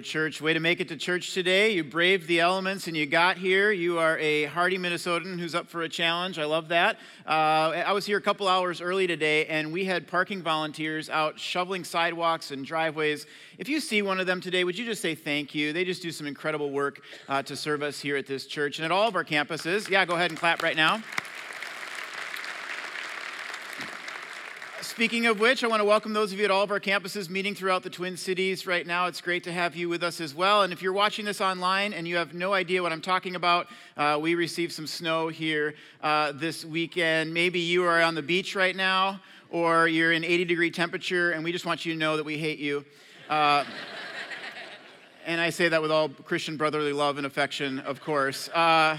Church. Way to make it to church today. You braved the elements and you got here. You are a hardy Minnesotan who's up for a challenge. I love that. Uh, I was here a couple hours early today, and we had parking volunteers out shoveling sidewalks and driveways. If you see one of them today, would you just say thank you? They just do some incredible work uh, to serve us here at this church and at all of our campuses. Yeah, go ahead and clap right now. Speaking of which, I want to welcome those of you at all of our campuses meeting throughout the Twin Cities right now. It's great to have you with us as well. And if you're watching this online and you have no idea what I'm talking about, uh, we received some snow here uh, this weekend. Maybe you are on the beach right now or you're in 80 degree temperature, and we just want you to know that we hate you. Uh, and I say that with all Christian brotherly love and affection, of course. Uh,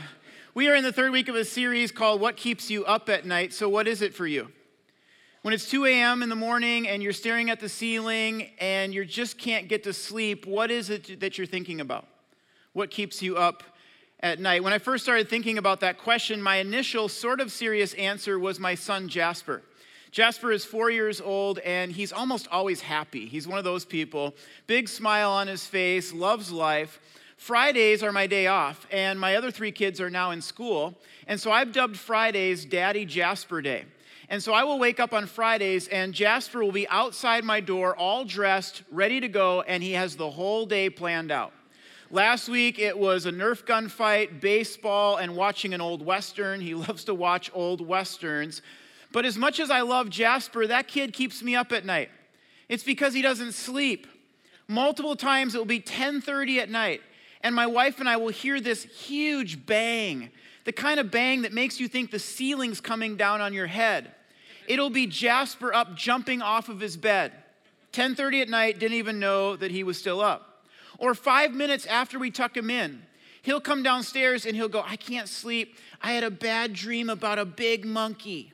we are in the third week of a series called What Keeps You Up at Night. So, what is it for you? When it's 2 a.m. in the morning and you're staring at the ceiling and you just can't get to sleep, what is it that you're thinking about? What keeps you up at night? When I first started thinking about that question, my initial sort of serious answer was my son Jasper. Jasper is four years old and he's almost always happy. He's one of those people, big smile on his face, loves life. Fridays are my day off, and my other three kids are now in school. And so I've dubbed Fridays Daddy Jasper Day. And so I will wake up on Fridays, and Jasper will be outside my door, all dressed, ready to go, and he has the whole day planned out. Last week it was a Nerf gun fight, baseball, and watching an old Western. He loves to watch old Westerns. But as much as I love Jasper, that kid keeps me up at night. It's because he doesn't sleep. Multiple times it will be 10:30 at night, and my wife and I will hear this huge bang, the kind of bang that makes you think the ceiling's coming down on your head it'll be Jasper up jumping off of his bed. 10:30 at night, didn't even know that he was still up. Or 5 minutes after we tuck him in, he'll come downstairs and he'll go, "I can't sleep. I had a bad dream about a big monkey."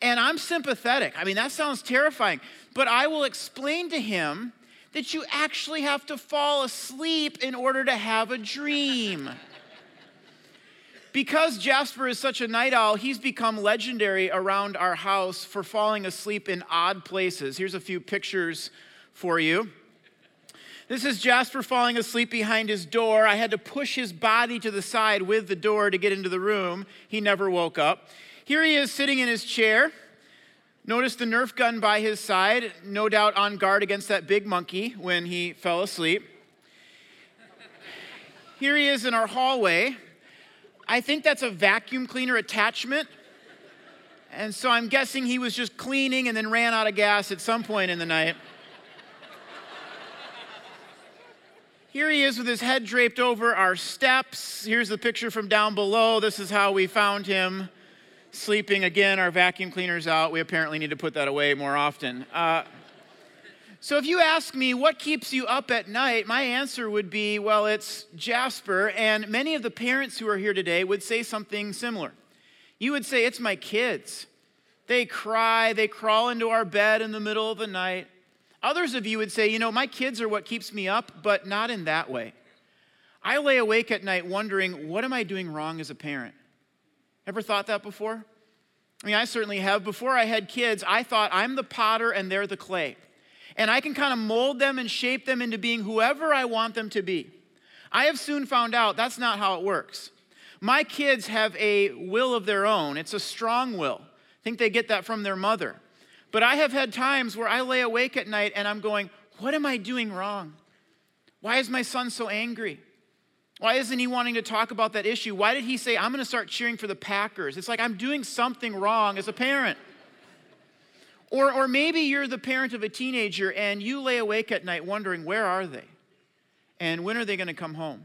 And I'm sympathetic. I mean, that sounds terrifying, but I will explain to him that you actually have to fall asleep in order to have a dream. Because Jasper is such a night owl, he's become legendary around our house for falling asleep in odd places. Here's a few pictures for you. This is Jasper falling asleep behind his door. I had to push his body to the side with the door to get into the room. He never woke up. Here he is sitting in his chair. Notice the Nerf gun by his side, no doubt on guard against that big monkey when he fell asleep. Here he is in our hallway. I think that's a vacuum cleaner attachment. And so I'm guessing he was just cleaning and then ran out of gas at some point in the night. Here he is with his head draped over our steps. Here's the picture from down below. This is how we found him sleeping. Again, our vacuum cleaner's out. We apparently need to put that away more often. Uh, so, if you ask me what keeps you up at night, my answer would be well, it's Jasper. And many of the parents who are here today would say something similar. You would say, it's my kids. They cry, they crawl into our bed in the middle of the night. Others of you would say, you know, my kids are what keeps me up, but not in that way. I lay awake at night wondering, what am I doing wrong as a parent? Ever thought that before? I mean, I certainly have. Before I had kids, I thought I'm the potter and they're the clay and I can kind of mold them and shape them into being whoever I want them to be. I have soon found out that's not how it works. My kids have a will of their own, it's a strong will. I think they get that from their mother. But I have had times where I lay awake at night and I'm going, What am I doing wrong? Why is my son so angry? Why isn't he wanting to talk about that issue? Why did he say, I'm going to start cheering for the Packers? It's like I'm doing something wrong as a parent. Or, or maybe you're the parent of a teenager and you lay awake at night wondering, where are they? And when are they going to come home?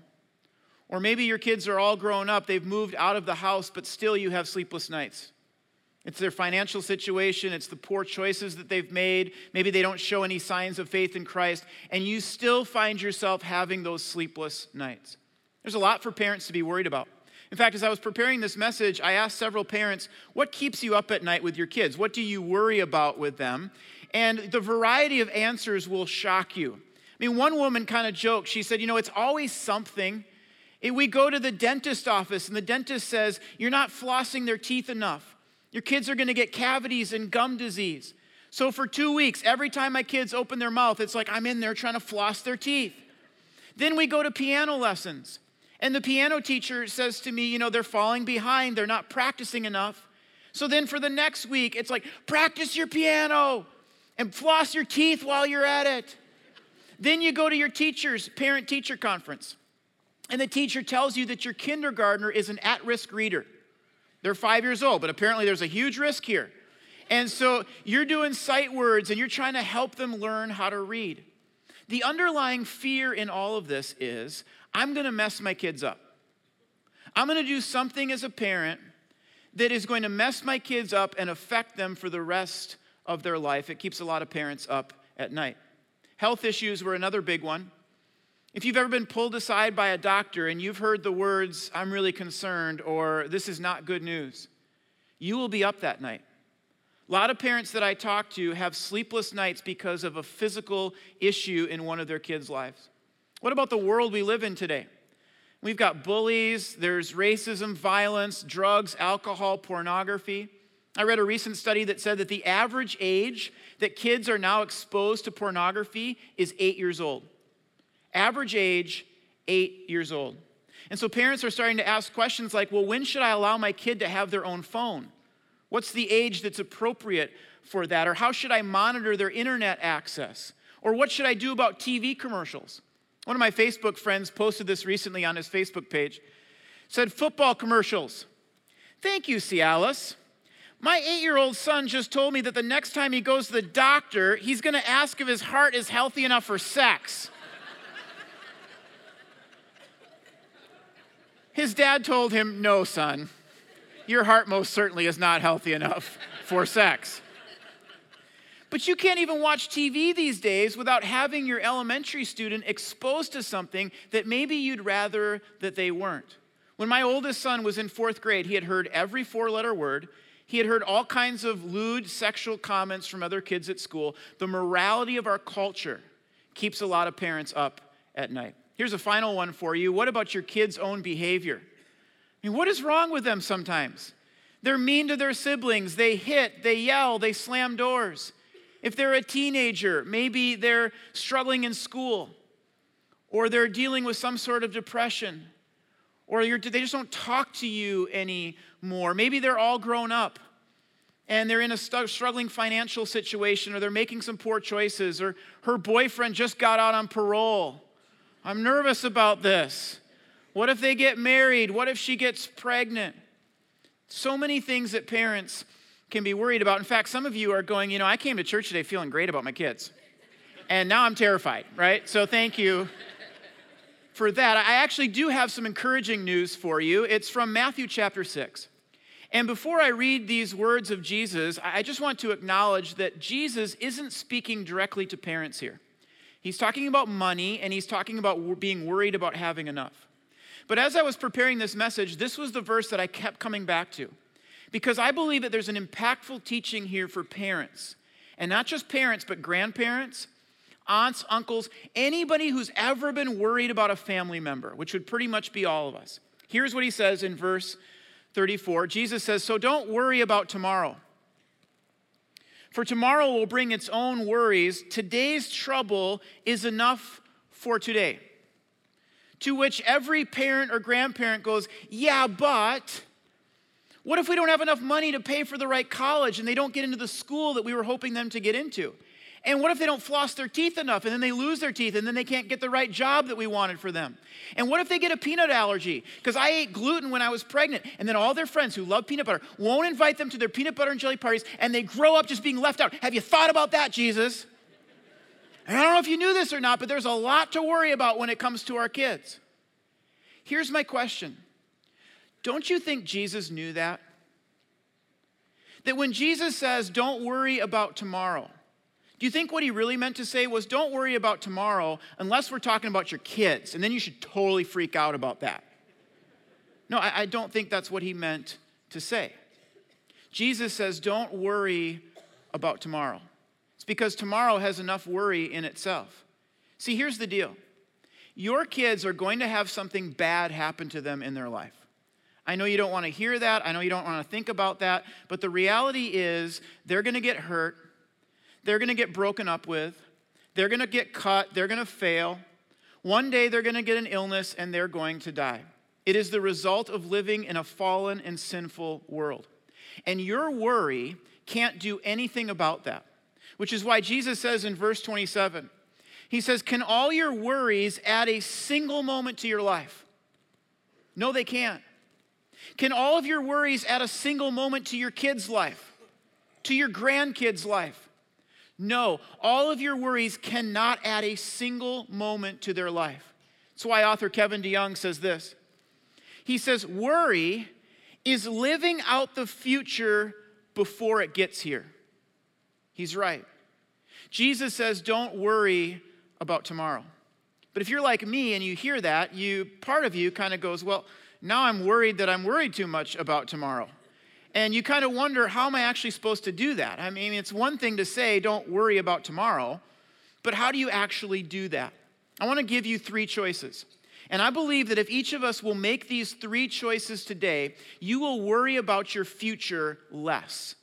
Or maybe your kids are all grown up, they've moved out of the house, but still you have sleepless nights. It's their financial situation, it's the poor choices that they've made. Maybe they don't show any signs of faith in Christ, and you still find yourself having those sleepless nights. There's a lot for parents to be worried about. In fact, as I was preparing this message, I asked several parents, What keeps you up at night with your kids? What do you worry about with them? And the variety of answers will shock you. I mean, one woman kind of joked. She said, You know, it's always something. We go to the dentist office, and the dentist says, You're not flossing their teeth enough. Your kids are going to get cavities and gum disease. So for two weeks, every time my kids open their mouth, it's like I'm in there trying to floss their teeth. Then we go to piano lessons. And the piano teacher says to me, you know, they're falling behind, they're not practicing enough. So then for the next week, it's like, practice your piano and floss your teeth while you're at it. Then you go to your teacher's parent teacher conference, and the teacher tells you that your kindergartner is an at risk reader. They're five years old, but apparently there's a huge risk here. And so you're doing sight words and you're trying to help them learn how to read. The underlying fear in all of this is I'm going to mess my kids up. I'm going to do something as a parent that is going to mess my kids up and affect them for the rest of their life. It keeps a lot of parents up at night. Health issues were another big one. If you've ever been pulled aside by a doctor and you've heard the words, I'm really concerned, or this is not good news, you will be up that night. A lot of parents that I talk to have sleepless nights because of a physical issue in one of their kids' lives. What about the world we live in today? We've got bullies, there's racism, violence, drugs, alcohol, pornography. I read a recent study that said that the average age that kids are now exposed to pornography is eight years old. Average age, eight years old. And so parents are starting to ask questions like, well, when should I allow my kid to have their own phone? What's the age that's appropriate for that? Or how should I monitor their internet access? Or what should I do about TV commercials? One of my Facebook friends posted this recently on his Facebook page. Said, Football commercials. Thank you, Cialis. My eight year old son just told me that the next time he goes to the doctor, he's going to ask if his heart is healthy enough for sex. His dad told him, No, son, your heart most certainly is not healthy enough for sex. But you can't even watch TV these days without having your elementary student exposed to something that maybe you'd rather that they weren't. When my oldest son was in fourth grade, he had heard every four letter word. He had heard all kinds of lewd sexual comments from other kids at school. The morality of our culture keeps a lot of parents up at night. Here's a final one for you. What about your kids' own behavior? I mean, what is wrong with them sometimes? They're mean to their siblings. They hit, they yell, they slam doors. If they're a teenager, maybe they're struggling in school, or they're dealing with some sort of depression, or they just don't talk to you anymore. Maybe they're all grown up and they're in a struggling financial situation, or they're making some poor choices, or her boyfriend just got out on parole I'm nervous about this. What if they get married? What if she gets pregnant? So many things that parents can be worried about. In fact, some of you are going, you know, I came to church today feeling great about my kids. And now I'm terrified, right? So thank you for that. I actually do have some encouraging news for you. It's from Matthew chapter 6. And before I read these words of Jesus, I just want to acknowledge that Jesus isn't speaking directly to parents here. He's talking about money and he's talking about being worried about having enough. But as I was preparing this message, this was the verse that I kept coming back to because I believe that there's an impactful teaching here for parents. And not just parents, but grandparents, aunts, uncles, anybody who's ever been worried about a family member, which would pretty much be all of us. Here's what he says in verse 34 Jesus says, So don't worry about tomorrow for tomorrow will bring its own worries. Today's trouble is enough for today. To which every parent or grandparent goes, Yeah, but what if we don't have enough money to pay for the right college and they don't get into the school that we were hoping them to get into? And what if they don't floss their teeth enough and then they lose their teeth and then they can't get the right job that we wanted for them? And what if they get a peanut allergy? Because I ate gluten when I was pregnant and then all their friends who love peanut butter won't invite them to their peanut butter and jelly parties and they grow up just being left out. Have you thought about that, Jesus? And I don't know if you knew this or not, but there's a lot to worry about when it comes to our kids. Here's my question Don't you think Jesus knew that? that when Jesus says, don't worry about tomorrow, do you think what he really meant to say was, don't worry about tomorrow unless we're talking about your kids, and then you should totally freak out about that? No, I, I don't think that's what he meant to say. Jesus says, don't worry about tomorrow. It's because tomorrow has enough worry in itself. See, here's the deal your kids are going to have something bad happen to them in their life. I know you don't want to hear that. I know you don't want to think about that. But the reality is, they're going to get hurt. They're going to get broken up with. They're going to get cut. They're going to fail. One day, they're going to get an illness and they're going to die. It is the result of living in a fallen and sinful world. And your worry can't do anything about that, which is why Jesus says in verse 27 He says, Can all your worries add a single moment to your life? No, they can't. Can all of your worries add a single moment to your kid's life, to your grandkid's life? No, all of your worries cannot add a single moment to their life. That's why author Kevin DeYoung says this. He says, Worry is living out the future before it gets here. He's right. Jesus says, Don't worry about tomorrow. But if you're like me and you hear that, you part of you kind of goes, Well, now I'm worried that I'm worried too much about tomorrow. And you kind of wonder, how am I actually supposed to do that? I mean, it's one thing to say, don't worry about tomorrow, but how do you actually do that? I want to give you three choices. And I believe that if each of us will make these three choices today, you will worry about your future less.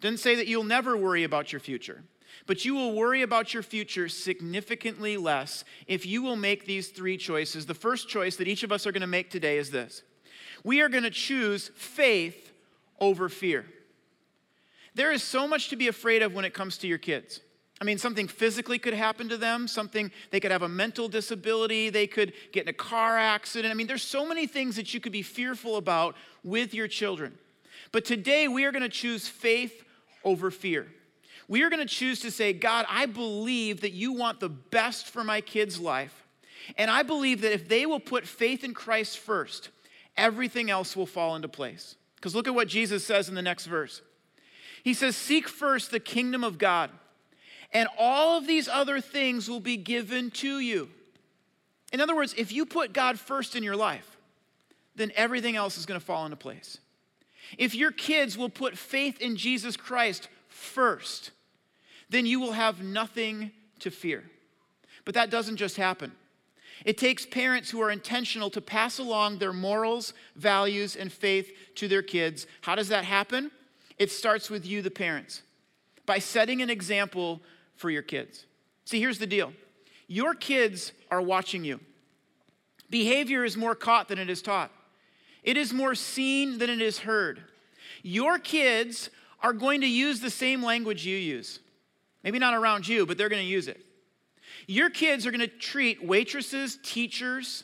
Doesn't say that you'll never worry about your future, but you will worry about your future significantly less if you will make these three choices. The first choice that each of us are going to make today is this we are going to choose faith over fear. There is so much to be afraid of when it comes to your kids. I mean, something physically could happen to them, something, they could have a mental disability, they could get in a car accident. I mean, there's so many things that you could be fearful about with your children. But today we are going to choose faith over fear. We are going to choose to say, God, I believe that you want the best for my kids' life. And I believe that if they will put faith in Christ first, everything else will fall into place. Because look at what Jesus says in the next verse. He says, Seek first the kingdom of God, and all of these other things will be given to you. In other words, if you put God first in your life, then everything else is going to fall into place. If your kids will put faith in Jesus Christ first, then you will have nothing to fear. But that doesn't just happen. It takes parents who are intentional to pass along their morals, values, and faith to their kids. How does that happen? It starts with you, the parents, by setting an example for your kids. See, here's the deal your kids are watching you. Behavior is more caught than it is taught, it is more seen than it is heard. Your kids are going to use the same language you use. Maybe not around you, but they're going to use it. Your kids are going to treat waitresses, teachers,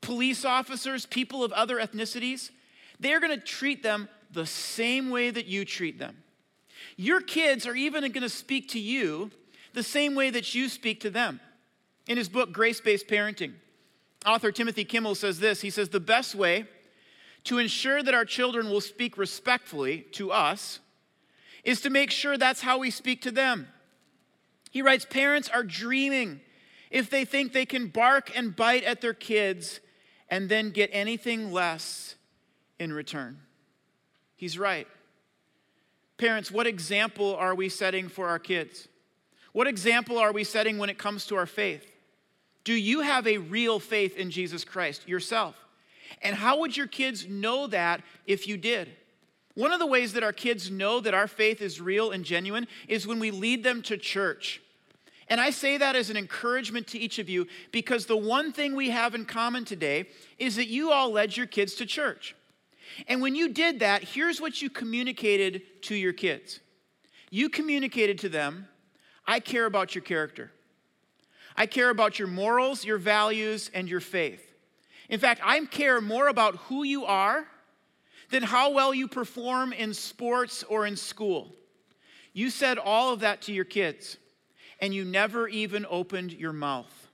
police officers, people of other ethnicities, they're going to treat them the same way that you treat them. Your kids are even going to speak to you the same way that you speak to them. In his book, Grace Based Parenting, author Timothy Kimmel says this He says, The best way to ensure that our children will speak respectfully to us is to make sure that's how we speak to them. He writes Parents are dreaming if they think they can bark and bite at their kids and then get anything less in return. He's right. Parents, what example are we setting for our kids? What example are we setting when it comes to our faith? Do you have a real faith in Jesus Christ yourself? And how would your kids know that if you did? One of the ways that our kids know that our faith is real and genuine is when we lead them to church. And I say that as an encouragement to each of you because the one thing we have in common today is that you all led your kids to church. And when you did that, here's what you communicated to your kids you communicated to them, I care about your character. I care about your morals, your values, and your faith. In fact, I care more about who you are than how well you perform in sports or in school. You said all of that to your kids, and you never even opened your mouth.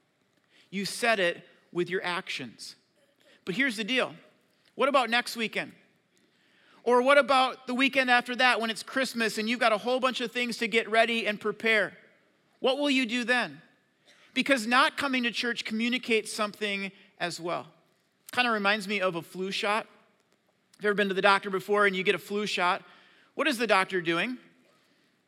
You said it with your actions. But here's the deal what about next weekend? Or what about the weekend after that when it's Christmas and you've got a whole bunch of things to get ready and prepare? What will you do then? Because not coming to church communicates something as well. Kind of reminds me of a flu shot. Have you ever been to the doctor before and you get a flu shot? What is the doctor doing?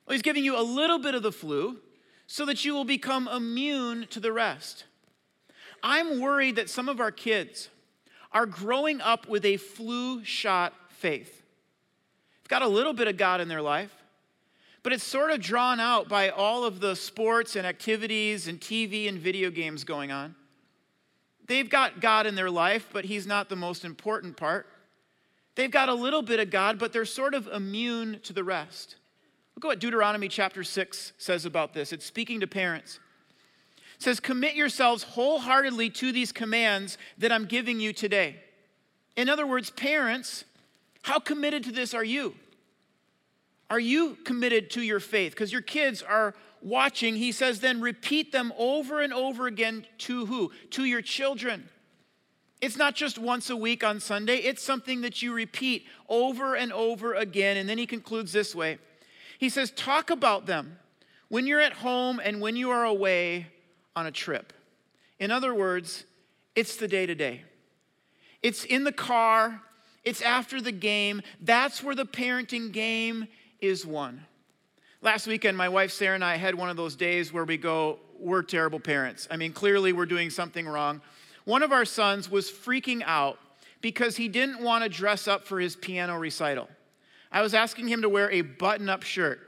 Well, he's giving you a little bit of the flu so that you will become immune to the rest. I'm worried that some of our kids are growing up with a flu shot faith. They've got a little bit of God in their life, but it's sort of drawn out by all of the sports and activities and TV and video games going on. They've got God in their life, but He's not the most important part. They've got a little bit of God, but they're sort of immune to the rest. Look at what Deuteronomy chapter 6 says about this. It's speaking to parents. It says, Commit yourselves wholeheartedly to these commands that I'm giving you today. In other words, parents, how committed to this are you? Are you committed to your faith? Because your kids are watching. He says, then repeat them over and over again to who? To your children. It's not just once a week on Sunday, it's something that you repeat over and over again. And then he concludes this way He says, Talk about them when you're at home and when you are away on a trip. In other words, it's the day to day. It's in the car, it's after the game. That's where the parenting game is won. Last weekend, my wife Sarah and I had one of those days where we go, We're terrible parents. I mean, clearly we're doing something wrong. One of our sons was freaking out because he didn't want to dress up for his piano recital. I was asking him to wear a button up shirt,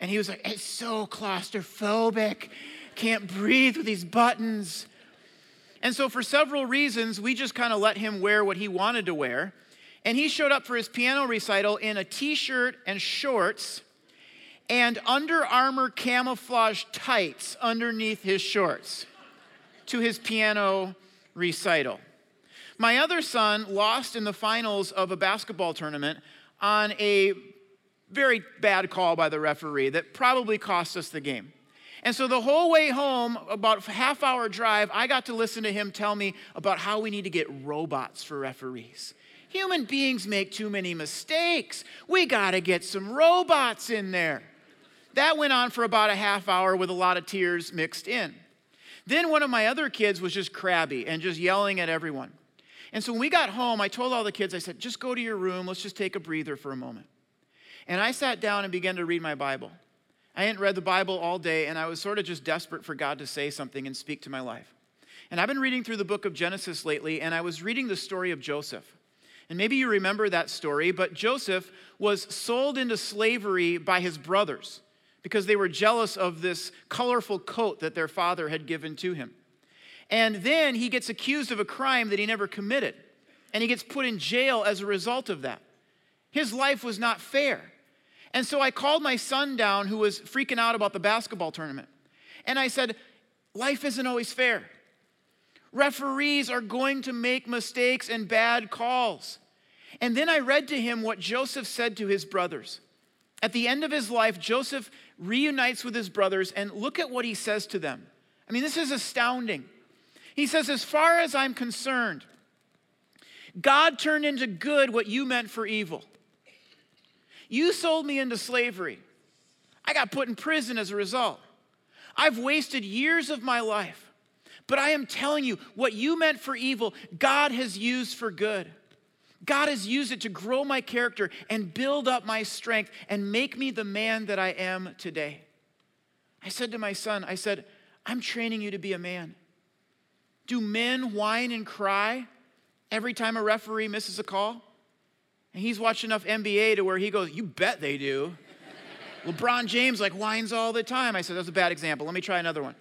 and he was like, It's so claustrophobic. Can't breathe with these buttons. And so, for several reasons, we just kind of let him wear what he wanted to wear. And he showed up for his piano recital in a t shirt and shorts and Under Armour camouflage tights underneath his shorts to his piano recital. My other son lost in the finals of a basketball tournament on a very bad call by the referee that probably cost us the game. And so the whole way home, about half hour drive, I got to listen to him tell me about how we need to get robots for referees. Human beings make too many mistakes. We got to get some robots in there. That went on for about a half hour with a lot of tears mixed in. Then one of my other kids was just crabby and just yelling at everyone. And so when we got home, I told all the kids, I said, just go to your room, let's just take a breather for a moment. And I sat down and began to read my Bible. I hadn't read the Bible all day, and I was sort of just desperate for God to say something and speak to my life. And I've been reading through the book of Genesis lately, and I was reading the story of Joseph. And maybe you remember that story, but Joseph was sold into slavery by his brothers because they were jealous of this colorful coat that their father had given to him. And then he gets accused of a crime that he never committed, and he gets put in jail as a result of that. His life was not fair. And so I called my son down, who was freaking out about the basketball tournament, and I said, Life isn't always fair. Referees are going to make mistakes and bad calls. And then I read to him what Joseph said to his brothers. At the end of his life, Joseph reunites with his brothers, and look at what he says to them. I mean, this is astounding. He says, As far as I'm concerned, God turned into good what you meant for evil. You sold me into slavery. I got put in prison as a result. I've wasted years of my life. But I am telling you, what you meant for evil, God has used for good. God has used it to grow my character and build up my strength and make me the man that I am today. I said to my son, I said, I'm training you to be a man. Do men whine and cry every time a referee misses a call? And he's watched enough NBA to where he goes, You bet they do. LeBron James like whines all the time. I said, That's a bad example. Let me try another one.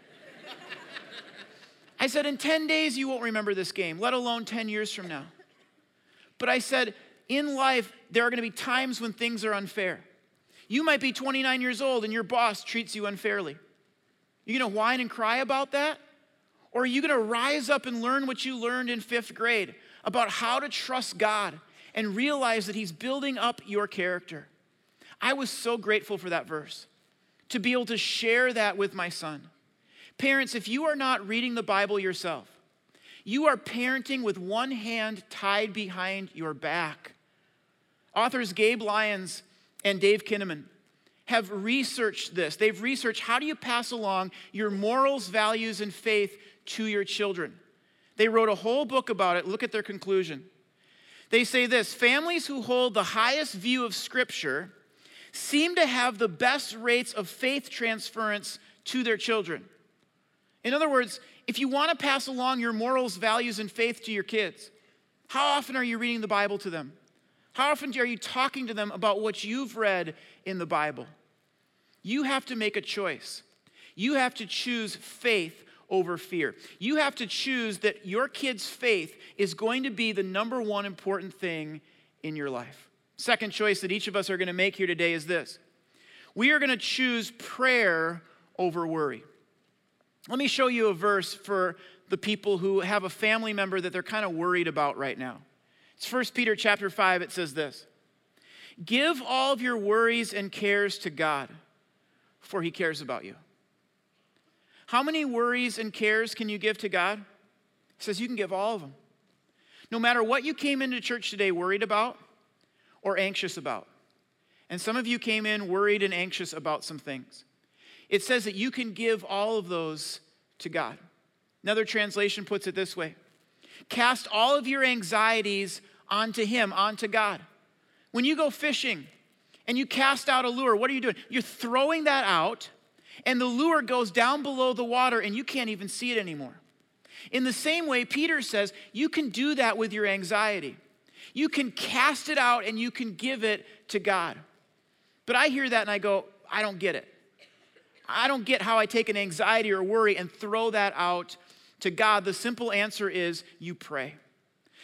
I said, In 10 days, you won't remember this game, let alone 10 years from now. But I said, in life, there are going to be times when things are unfair. You might be 29 years old and your boss treats you unfairly. You going to whine and cry about that? Or are you going to rise up and learn what you learned in fifth grade about how to trust God and realize that He's building up your character? I was so grateful for that verse to be able to share that with my son. Parents, if you are not reading the Bible yourself, you are parenting with one hand tied behind your back. Authors Gabe Lyons and Dave Kinnaman have researched this. They've researched how do you pass along your morals, values, and faith to your children. They wrote a whole book about it. Look at their conclusion. They say this families who hold the highest view of Scripture seem to have the best rates of faith transference to their children. In other words, if you want to pass along your morals, values, and faith to your kids, how often are you reading the Bible to them? How often are you talking to them about what you've read in the Bible? You have to make a choice. You have to choose faith over fear. You have to choose that your kid's faith is going to be the number one important thing in your life. Second choice that each of us are going to make here today is this we are going to choose prayer over worry. Let me show you a verse for the people who have a family member that they're kind of worried about right now. It's 1 Peter chapter 5. It says this Give all of your worries and cares to God, for he cares about you. How many worries and cares can you give to God? He says you can give all of them. No matter what you came into church today worried about or anxious about. And some of you came in worried and anxious about some things. It says that you can give all of those to God. Another translation puts it this way Cast all of your anxieties onto Him, onto God. When you go fishing and you cast out a lure, what are you doing? You're throwing that out, and the lure goes down below the water, and you can't even see it anymore. In the same way, Peter says you can do that with your anxiety. You can cast it out and you can give it to God. But I hear that and I go, I don't get it. I don't get how I take an anxiety or worry and throw that out to God. The simple answer is you pray.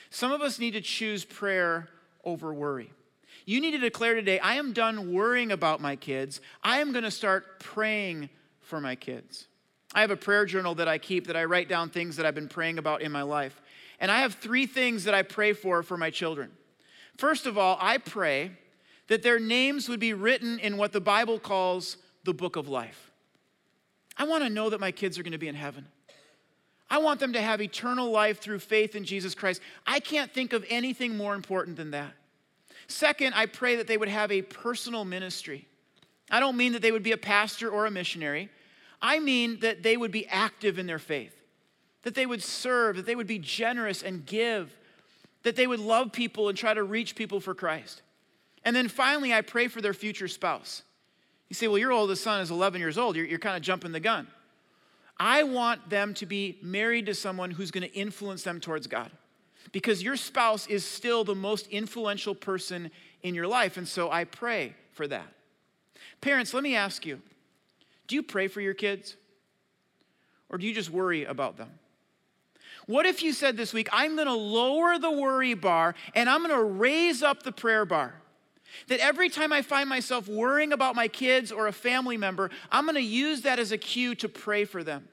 Some of us need to choose prayer over worry. You need to declare today, I am done worrying about my kids. I am going to start praying for my kids. I have a prayer journal that I keep that I write down things that I've been praying about in my life. And I have three things that I pray for for my children. First of all, I pray that their names would be written in what the Bible calls the book of life. I want to know that my kids are going to be in heaven. I want them to have eternal life through faith in Jesus Christ. I can't think of anything more important than that. Second, I pray that they would have a personal ministry. I don't mean that they would be a pastor or a missionary. I mean that they would be active in their faith, that they would serve, that they would be generous and give, that they would love people and try to reach people for Christ. And then finally, I pray for their future spouse. You say, well, your oldest son is 11 years old. You're, you're kind of jumping the gun. I want them to be married to someone who's going to influence them towards God. Because your spouse is still the most influential person in your life. And so I pray for that. Parents, let me ask you do you pray for your kids? Or do you just worry about them? What if you said this week, I'm going to lower the worry bar and I'm going to raise up the prayer bar? That every time I find myself worrying about my kids or a family member, I'm going to use that as a cue to pray for them.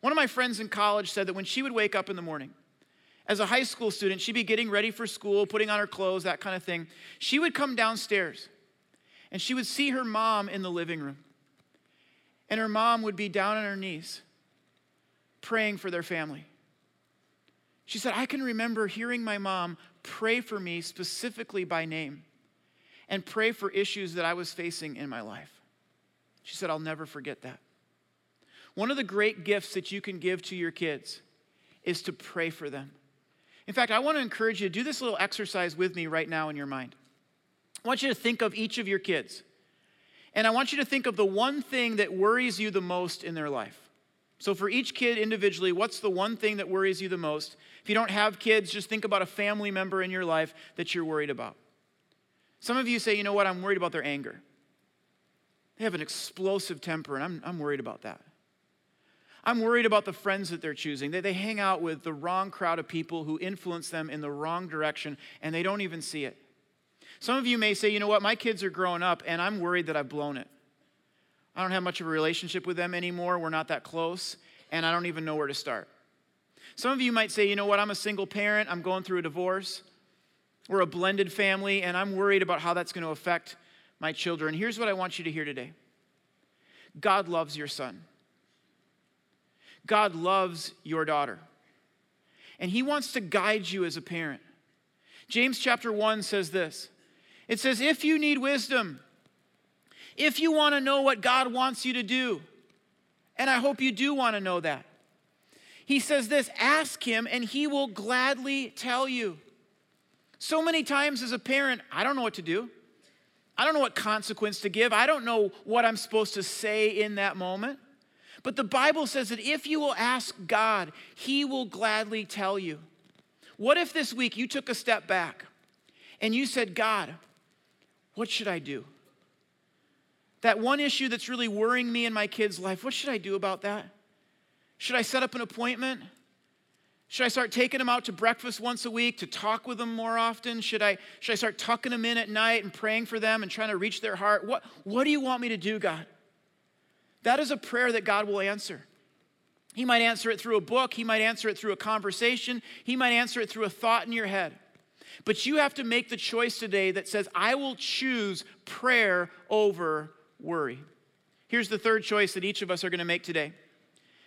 One of my friends in college said that when she would wake up in the morning, as a high school student, she'd be getting ready for school, putting on her clothes, that kind of thing. She would come downstairs and she would see her mom in the living room. And her mom would be down on her knees praying for their family. She said, I can remember hearing my mom pray for me specifically by name and pray for issues that I was facing in my life. She said, I'll never forget that. One of the great gifts that you can give to your kids is to pray for them. In fact, I want to encourage you to do this little exercise with me right now in your mind. I want you to think of each of your kids. And I want you to think of the one thing that worries you the most in their life. So, for each kid individually, what's the one thing that worries you the most? If you don't have kids, just think about a family member in your life that you're worried about. Some of you say, you know what, I'm worried about their anger. They have an explosive temper, and I'm, I'm worried about that. I'm worried about the friends that they're choosing. They, they hang out with the wrong crowd of people who influence them in the wrong direction, and they don't even see it. Some of you may say, you know what, my kids are growing up, and I'm worried that I've blown it. I don't have much of a relationship with them anymore. We're not that close, and I don't even know where to start. Some of you might say, you know what, I'm a single parent, I'm going through a divorce. We're a blended family, and I'm worried about how that's going to affect my children. Here's what I want you to hear today God loves your son, God loves your daughter, and He wants to guide you as a parent. James chapter 1 says this It says, if you need wisdom, if you want to know what God wants you to do, and I hope you do want to know that, he says this ask him and he will gladly tell you. So many times as a parent, I don't know what to do. I don't know what consequence to give. I don't know what I'm supposed to say in that moment. But the Bible says that if you will ask God, He will gladly tell you. What if this week you took a step back and you said, God, what should I do? That one issue that's really worrying me in my kid's life, what should I do about that? Should I set up an appointment? Should I start taking them out to breakfast once a week to talk with them more often? Should I, should I start tucking them in at night and praying for them and trying to reach their heart? What, what do you want me to do, God? That is a prayer that God will answer. He might answer it through a book, He might answer it through a conversation, He might answer it through a thought in your head. But you have to make the choice today that says, I will choose prayer over worry. Here's the third choice that each of us are going to make today.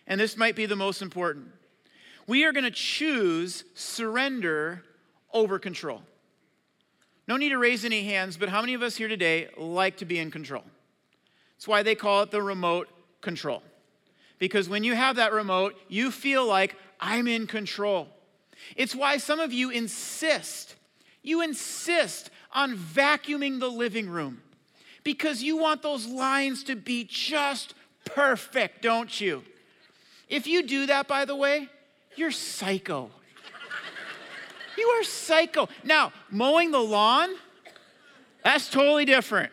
And this might be the most important. We are going to choose surrender over control. No need to raise any hands, but how many of us here today like to be in control? That's why they call it the remote control. Because when you have that remote, you feel like I'm in control. It's why some of you insist, you insist on vacuuming the living room because you want those lines to be just perfect, don't you? If you do that, by the way, you're psycho. You are psycho. Now, mowing the lawn, that's totally different.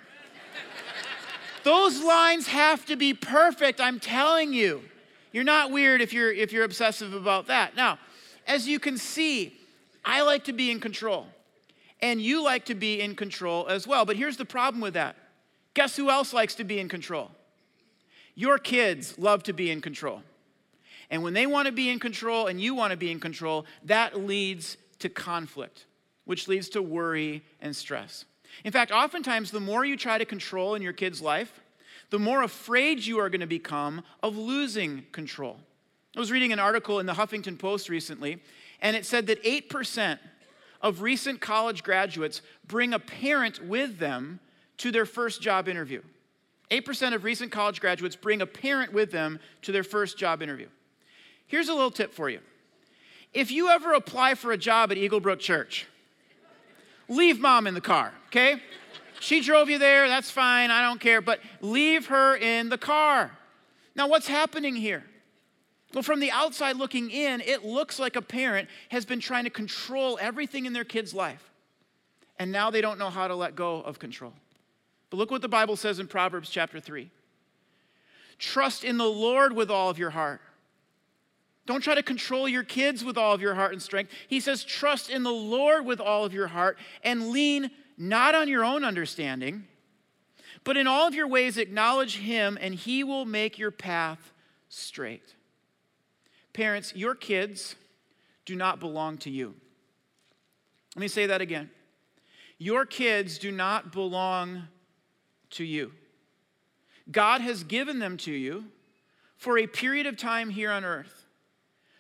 Those lines have to be perfect, I'm telling you. You're not weird if you're if you're obsessive about that. Now, as you can see, I like to be in control. And you like to be in control as well. But here's the problem with that. Guess who else likes to be in control? Your kids love to be in control. And when they want to be in control and you want to be in control, that leads to conflict, which leads to worry and stress. In fact, oftentimes, the more you try to control in your kid's life, the more afraid you are going to become of losing control. I was reading an article in the Huffington Post recently, and it said that 8% of recent college graduates bring a parent with them to their first job interview. 8% of recent college graduates bring a parent with them to their first job interview. Here's a little tip for you. If you ever apply for a job at Eaglebrook Church, leave mom in the car, okay? She drove you there, that's fine, I don't care, but leave her in the car. Now, what's happening here? Well, from the outside looking in, it looks like a parent has been trying to control everything in their kid's life. And now they don't know how to let go of control. But look what the Bible says in Proverbs chapter 3 Trust in the Lord with all of your heart don't try to control your kids with all of your heart and strength. He says, trust in the Lord with all of your heart and lean not on your own understanding, but in all of your ways acknowledge Him, and He will make your path straight. Parents, your kids do not belong to you. Let me say that again. Your kids do not belong to you. God has given them to you for a period of time here on earth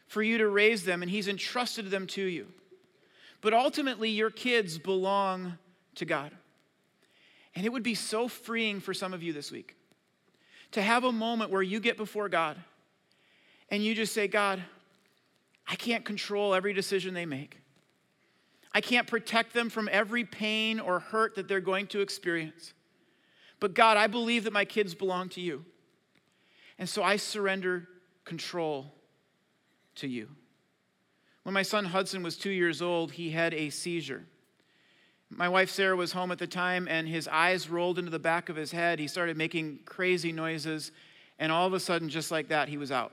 for you to raise them, and He's entrusted them to you. But ultimately, your kids belong to God. And it would be so freeing for some of you this week to have a moment where you get before God and you just say, God, I can't control every decision they make. I can't protect them from every pain or hurt that they're going to experience. But God, I believe that my kids belong to you. And so I surrender control to you. When my son Hudson was two years old, he had a seizure. My wife Sarah was home at the time, and his eyes rolled into the back of his head. He started making crazy noises, and all of a sudden, just like that, he was out.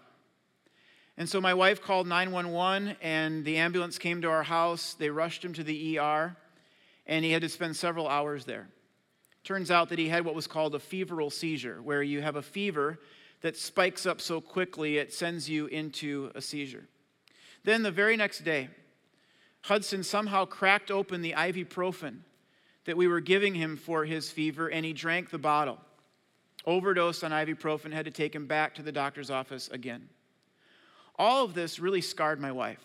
And so my wife called 911, and the ambulance came to our house. They rushed him to the ER, and he had to spend several hours there. Turns out that he had what was called a febrile seizure, where you have a fever that spikes up so quickly it sends you into a seizure. Then the very next day, Hudson somehow cracked open the ibuprofen that we were giving him for his fever, and he drank the bottle. Overdosed on ibuprofen, had to take him back to the doctor's office again. All of this really scarred my wife.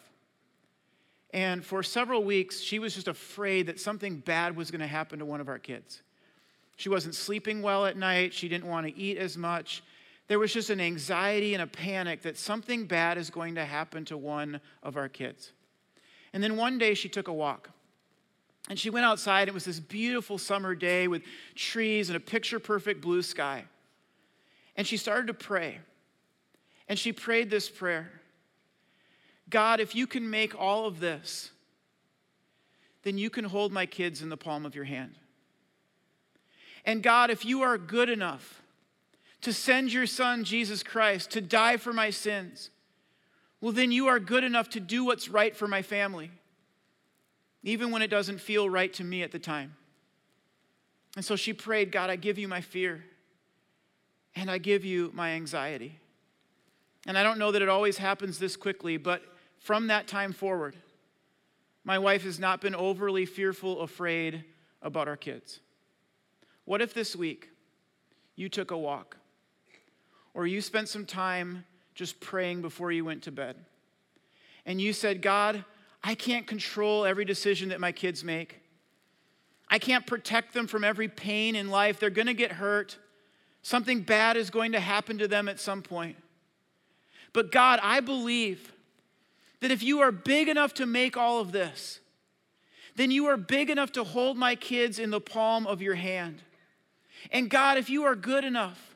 And for several weeks, she was just afraid that something bad was going to happen to one of our kids. She wasn't sleeping well at night. She didn't want to eat as much. There was just an anxiety and a panic that something bad is going to happen to one of our kids. And then one day she took a walk. And she went outside. It was this beautiful summer day with trees and a picture perfect blue sky. And she started to pray. And she prayed this prayer God, if you can make all of this, then you can hold my kids in the palm of your hand. And God, if you are good enough to send your son, Jesus Christ, to die for my sins, well, then you are good enough to do what's right for my family, even when it doesn't feel right to me at the time. And so she prayed, God, I give you my fear, and I give you my anxiety. And I don't know that it always happens this quickly, but from that time forward, my wife has not been overly fearful, afraid about our kids. What if this week you took a walk or you spent some time just praying before you went to bed and you said, God, I can't control every decision that my kids make. I can't protect them from every pain in life. They're going to get hurt. Something bad is going to happen to them at some point. But God, I believe that if you are big enough to make all of this, then you are big enough to hold my kids in the palm of your hand. And God, if you are good enough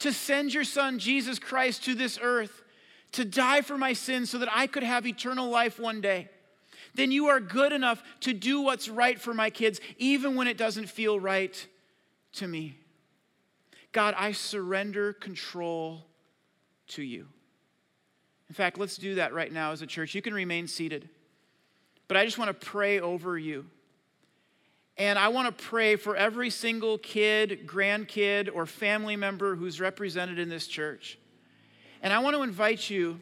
to send your son Jesus Christ to this earth to die for my sins so that I could have eternal life one day, then you are good enough to do what's right for my kids, even when it doesn't feel right to me. God, I surrender control to you. In fact, let's do that right now as a church. You can remain seated. But I just want to pray over you. And I want to pray for every single kid, grandkid, or family member who's represented in this church. And I want to invite you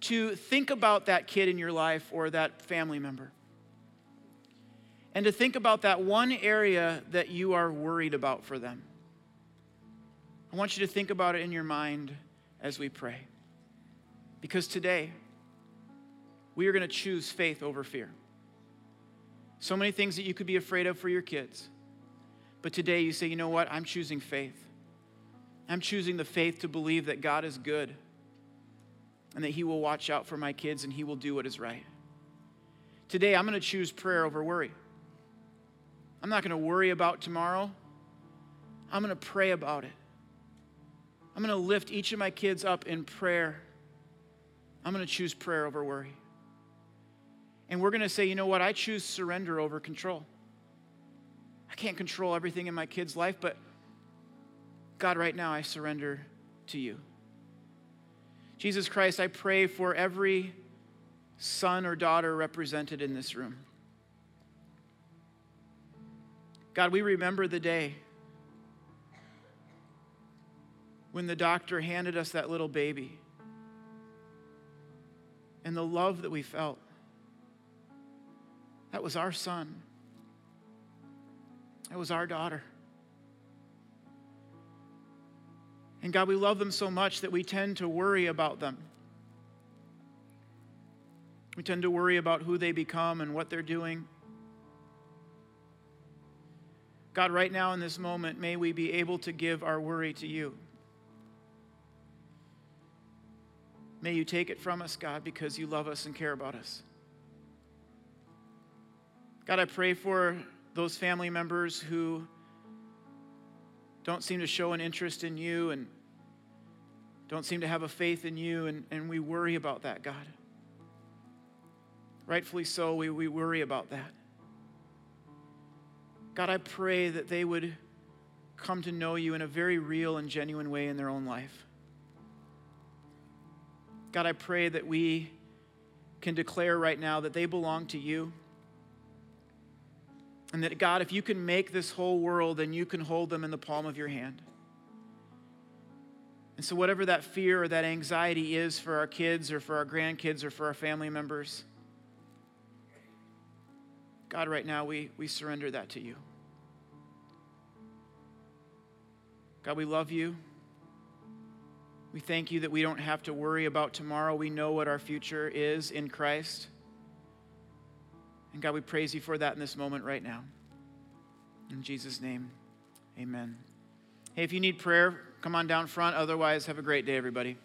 to think about that kid in your life or that family member. And to think about that one area that you are worried about for them. I want you to think about it in your mind as we pray. Because today, we are going to choose faith over fear. So many things that you could be afraid of for your kids. But today you say, you know what? I'm choosing faith. I'm choosing the faith to believe that God is good and that He will watch out for my kids and He will do what is right. Today, I'm going to choose prayer over worry. I'm not going to worry about tomorrow. I'm going to pray about it. I'm going to lift each of my kids up in prayer I'm going to choose prayer over worry. And we're going to say, you know what? I choose surrender over control. I can't control everything in my kid's life, but God, right now I surrender to you. Jesus Christ, I pray for every son or daughter represented in this room. God, we remember the day when the doctor handed us that little baby and the love that we felt. That was our son. That was our daughter. And God, we love them so much that we tend to worry about them. We tend to worry about who they become and what they're doing. God, right now in this moment, may we be able to give our worry to you. May you take it from us, God, because you love us and care about us. God, I pray for those family members who don't seem to show an interest in you and don't seem to have a faith in you, and, and we worry about that, God. Rightfully so, we, we worry about that. God, I pray that they would come to know you in a very real and genuine way in their own life. God, I pray that we can declare right now that they belong to you. And that, God, if you can make this whole world, then you can hold them in the palm of your hand. And so, whatever that fear or that anxiety is for our kids or for our grandkids or for our family members, God, right now we, we surrender that to you. God, we love you. We thank you that we don't have to worry about tomorrow. We know what our future is in Christ. And God, we praise you for that in this moment right now. In Jesus' name, amen. Hey, if you need prayer, come on down front. Otherwise, have a great day, everybody.